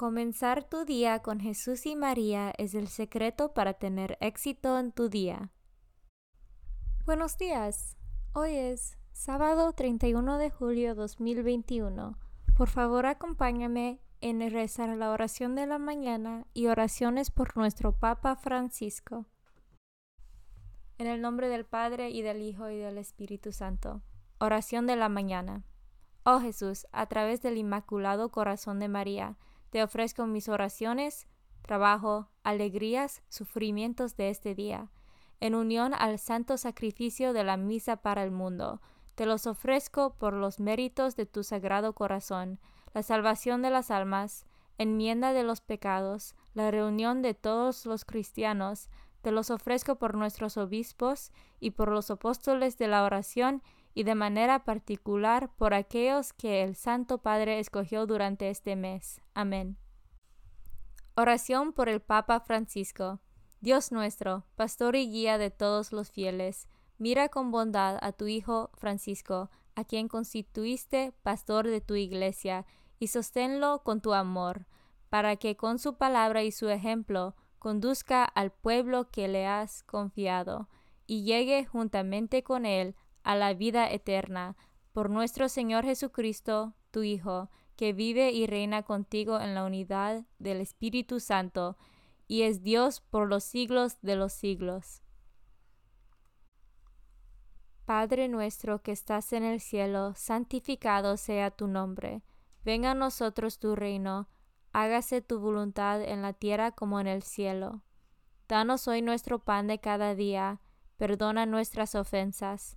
Comenzar tu día con Jesús y María es el secreto para tener éxito en tu día. Buenos días. Hoy es sábado 31 de julio 2021. Por favor, acompáñame en rezar la oración de la mañana y oraciones por nuestro Papa Francisco. En el nombre del Padre y del Hijo y del Espíritu Santo. Oración de la mañana. Oh Jesús, a través del Inmaculado Corazón de María, te ofrezco mis oraciones, trabajo, alegrías, sufrimientos de este día, en unión al santo sacrificio de la misa para el mundo. Te los ofrezco por los méritos de tu sagrado corazón, la salvación de las almas, enmienda de los pecados, la reunión de todos los cristianos, te los ofrezco por nuestros obispos y por los apóstoles de la oración y de manera particular por aquellos que el Santo Padre escogió durante este mes. Amén. Oración por el Papa Francisco. Dios nuestro, pastor y guía de todos los fieles, mira con bondad a tu Hijo Francisco, a quien constituiste pastor de tu iglesia, y sosténlo con tu amor, para que con su palabra y su ejemplo conduzca al pueblo que le has confiado, y llegue juntamente con él a la vida eterna, por nuestro Señor Jesucristo, tu Hijo, que vive y reina contigo en la unidad del Espíritu Santo, y es Dios por los siglos de los siglos. Padre nuestro que estás en el cielo, santificado sea tu nombre. Venga a nosotros tu reino, hágase tu voluntad en la tierra como en el cielo. Danos hoy nuestro pan de cada día, perdona nuestras ofensas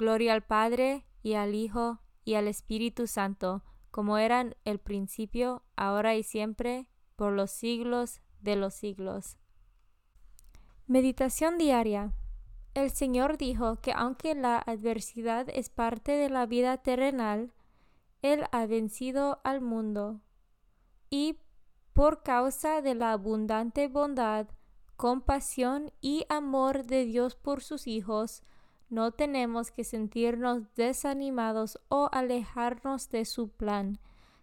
Gloria al Padre, y al Hijo, y al Espíritu Santo, como eran el principio, ahora y siempre, por los siglos de los siglos. Meditación diaria. El Señor dijo que aunque la adversidad es parte de la vida terrenal, Él ha vencido al mundo. Y por causa de la abundante bondad, compasión y amor de Dios por sus hijos, no tenemos que sentirnos desanimados o alejarnos de su plan.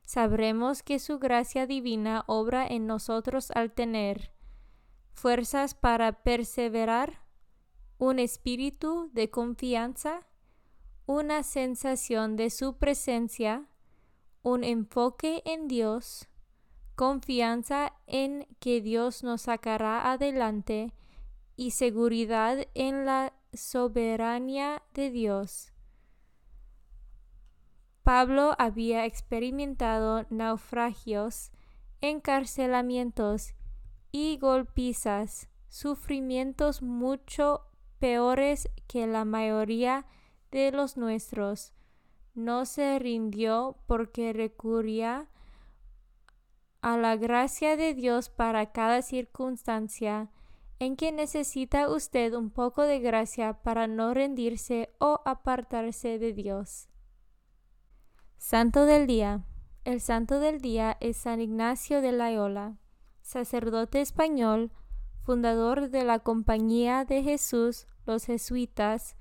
Sabremos que su gracia divina obra en nosotros al tener fuerzas para perseverar, un espíritu de confianza, una sensación de su presencia, un enfoque en Dios, confianza en que Dios nos sacará adelante y seguridad en la soberanía de Dios. Pablo había experimentado naufragios, encarcelamientos y golpizas, sufrimientos mucho peores que la mayoría de los nuestros. No se rindió porque recurría a la gracia de Dios para cada circunstancia en que necesita usted un poco de gracia para no rendirse o apartarse de Dios. Santo del Día. El Santo del Día es San Ignacio de Loyola, sacerdote español, fundador de la Compañía de Jesús, los jesuitas,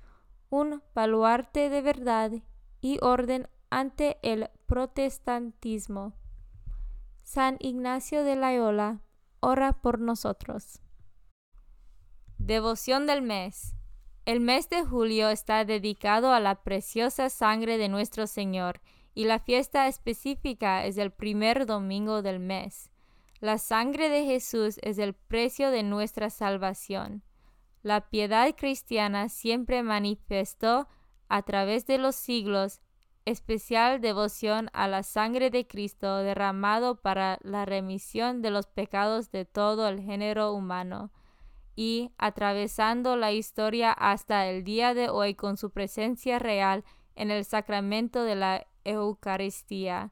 un baluarte de verdad y orden ante el protestantismo. San Ignacio de Loyola, ora por nosotros. Devoción del mes. El mes de julio está dedicado a la preciosa sangre de nuestro Señor y la fiesta específica es el primer domingo del mes. La sangre de Jesús es el precio de nuestra salvación. La piedad cristiana siempre manifestó a través de los siglos especial devoción a la sangre de Cristo derramado para la remisión de los pecados de todo el género humano y atravesando la historia hasta el día de hoy con su presencia real en el sacramento de la Eucaristía.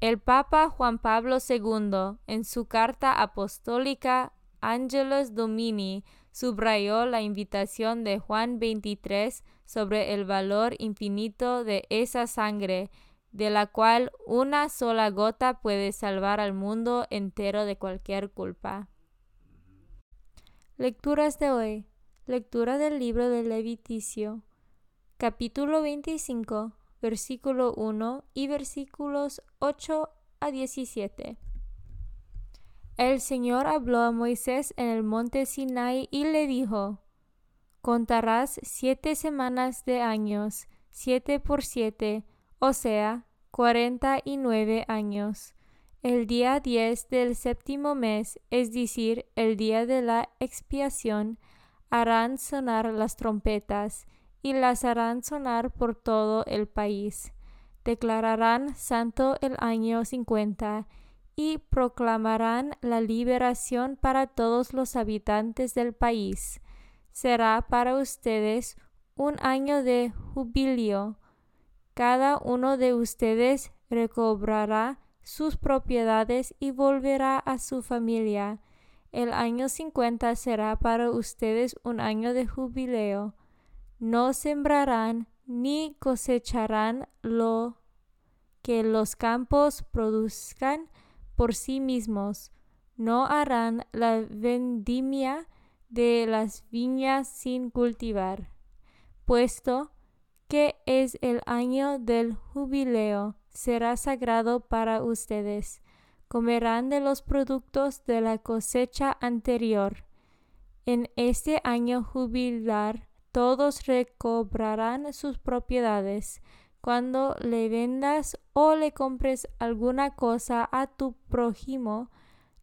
El Papa Juan Pablo II, en su carta apostólica Angelus Domini, subrayó la invitación de Juan 23 sobre el valor infinito de esa sangre, de la cual una sola gota puede salvar al mundo entero de cualquier culpa. Lecturas de hoy. Lectura del libro de Leviticio, capítulo 25, versículo 1 y versículos 8 a 17. El Señor habló a Moisés en el monte Sinai y le dijo, Contarás siete semanas de años, siete por siete, o sea, cuarenta y nueve años. El día diez del séptimo mes, es decir, el día de la expiación, harán sonar las trompetas, y las harán sonar por todo el país. Declararán santo el año cincuenta, y proclamarán la liberación para todos los habitantes del país. Será para ustedes un año de jubileo. Cada uno de ustedes recobrará sus propiedades y volverá a su familia. El año cincuenta será para ustedes un año de jubileo. No sembrarán ni cosecharán lo que los campos produzcan por sí mismos, no harán la vendimia de las viñas sin cultivar, puesto que es el año del jubileo, será sagrado para ustedes. Comerán de los productos de la cosecha anterior. En este año jubilar todos recobrarán sus propiedades. Cuando le vendas o le compres alguna cosa a tu prójimo,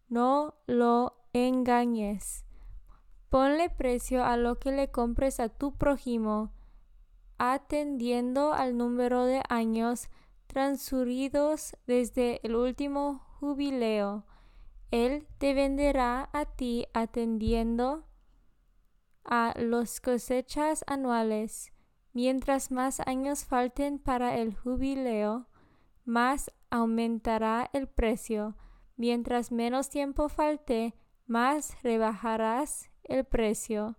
no lo engañes. Ponle precio a lo que le compres a tu prójimo, atendiendo al número de años transcurridos desde el último jubileo. Él te venderá a ti atendiendo a los cosechas anuales. Mientras más años falten para el jubileo, más aumentará el precio. Mientras menos tiempo falte, más rebajarás el precio.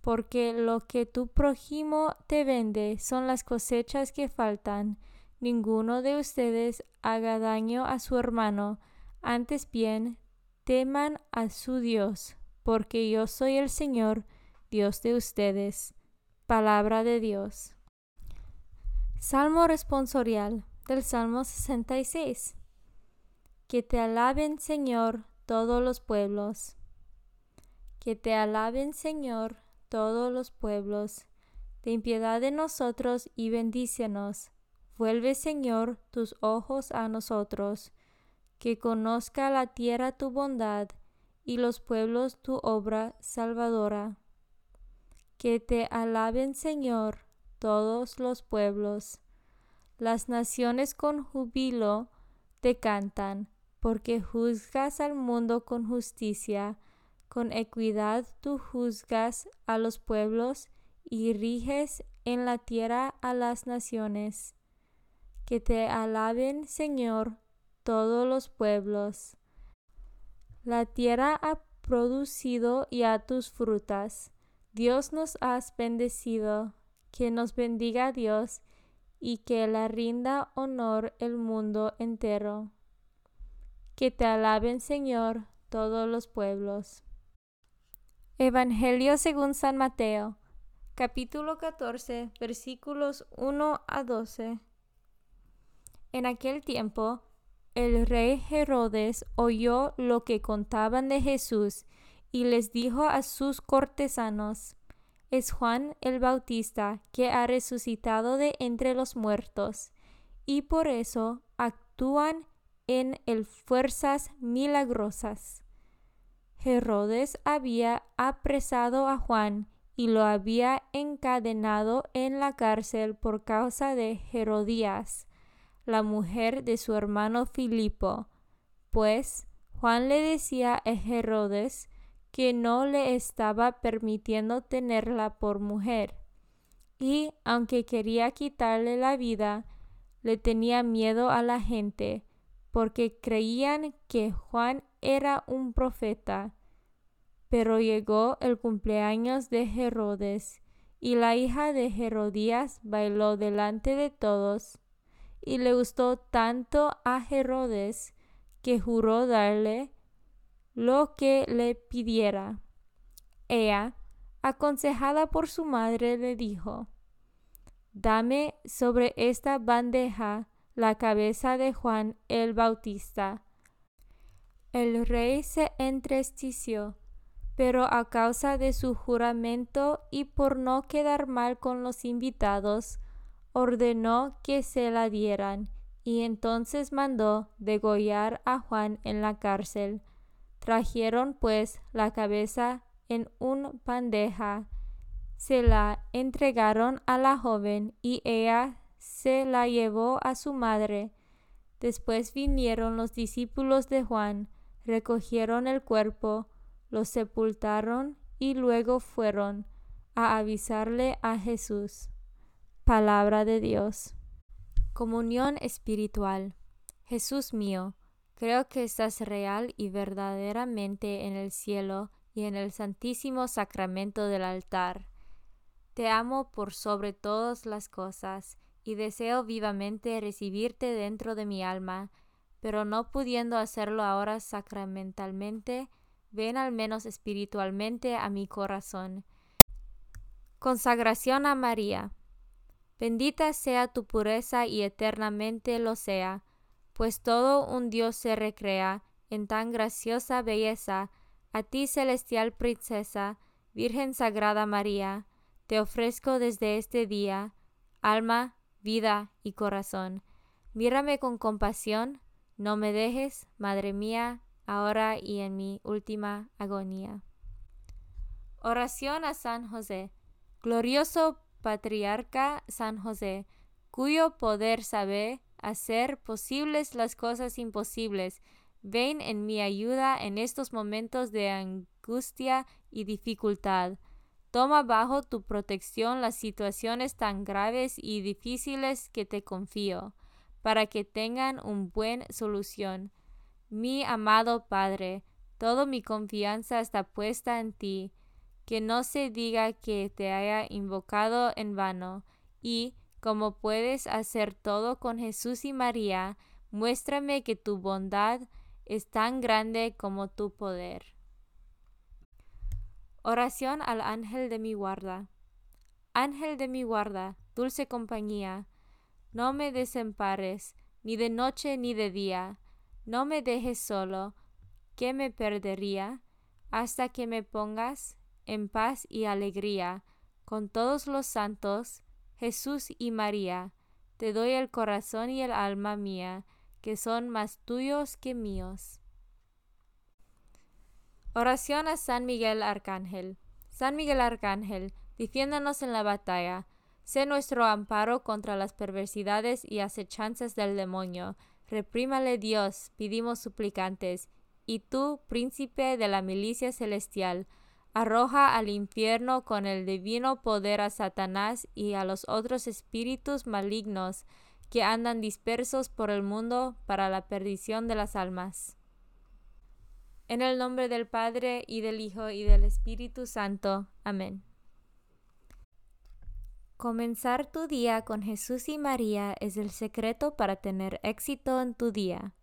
Porque lo que tu prójimo te vende son las cosechas que faltan. Ninguno de ustedes haga daño a su hermano, antes bien, teman a su Dios, porque yo soy el Señor, Dios de ustedes. Palabra de Dios. Salmo responsorial del Salmo 66. Que te alaben, Señor, todos los pueblos. Que te alaben, Señor, todos los pueblos. Ten piedad de nosotros y bendícenos. Vuelve, Señor, tus ojos a nosotros. Que conozca la tierra tu bondad y los pueblos tu obra salvadora. Que te alaben, Señor, todos los pueblos. Las naciones con júbilo te cantan, porque juzgas al mundo con justicia, con equidad tú juzgas a los pueblos y riges en la tierra a las naciones. Que te alaben, Señor, todos los pueblos. La tierra ha producido ya tus frutas Dios nos has bendecido, que nos bendiga Dios y que la rinda honor el mundo entero. Que te alaben, Señor, todos los pueblos. Evangelio según San Mateo, capítulo 14, versículos 1 a 12. En aquel tiempo, el rey Herodes oyó lo que contaban de Jesús y les dijo a sus cortesanos, es Juan el Bautista que ha resucitado de entre los muertos, y por eso actúan en él fuerzas milagrosas. Herodes había apresado a Juan y lo había encadenado en la cárcel por causa de Herodías, la mujer de su hermano Filipo, pues Juan le decía a Herodes que no le estaba permitiendo tenerla por mujer. Y aunque quería quitarle la vida, le tenía miedo a la gente, porque creían que Juan era un profeta. Pero llegó el cumpleaños de Herodes, y la hija de Herodías bailó delante de todos, y le gustó tanto a Herodes que juró darle lo que le pidiera. Ella, aconsejada por su madre, le dijo, Dame sobre esta bandeja la cabeza de Juan el Bautista. El rey se entristeció, pero a causa de su juramento y por no quedar mal con los invitados, ordenó que se la dieran, y entonces mandó degollar a Juan en la cárcel. Trajeron pues la cabeza en un bandeja, se la entregaron a la joven y ella se la llevó a su madre. Después vinieron los discípulos de Juan, recogieron el cuerpo, lo sepultaron y luego fueron a avisarle a Jesús. Palabra de Dios. Comunión espiritual. Jesús mío, creo que estás real y verdaderamente en el cielo y en el santísimo sacramento del altar. Te amo por sobre todas las cosas y deseo vivamente recibirte dentro de mi alma, pero no pudiendo hacerlo ahora sacramentalmente, ven al menos espiritualmente a mi corazón. Consagración a María. Bendita sea tu pureza y eternamente lo sea, pues todo un Dios se recrea en tan graciosa belleza, a ti celestial princesa, Virgen Sagrada María, te ofrezco desde este día, alma, vida y corazón. Mírame con compasión, no me dejes, Madre mía, ahora y en mi última agonía. Oración a San José. Glorioso patriarca San José, cuyo poder sabe hacer posibles las cosas imposibles, ven en mi ayuda en estos momentos de angustia y dificultad. Toma bajo tu protección las situaciones tan graves y difíciles que te confío, para que tengan un buen solución. Mi amado Padre, toda mi confianza está puesta en ti, que no se diga que te haya invocado en vano, y, como puedes hacer todo con Jesús y María, muéstrame que tu bondad es tan grande como tu poder. Oración al ángel de mi guarda. Ángel de mi guarda, dulce compañía, no me desempares, ni de noche ni de día, no me dejes solo, que me perdería, hasta que me pongas en paz y alegría, con todos los santos, Jesús y María, te doy el corazón y el alma mía, que son más tuyos que míos. Oración a San Miguel Arcángel. San Miguel Arcángel, defiéndanos en la batalla. Sé nuestro amparo contra las perversidades y acechanzas del demonio. Reprímale Dios, pedimos suplicantes. Y tú, príncipe de la milicia celestial, arroja al infierno con el divino poder a Satanás y a los otros espíritus malignos que andan dispersos por el mundo para la perdición de las almas. En el nombre del Padre y del Hijo y del Espíritu Santo. Amén. Comenzar tu día con Jesús y María es el secreto para tener éxito en tu día.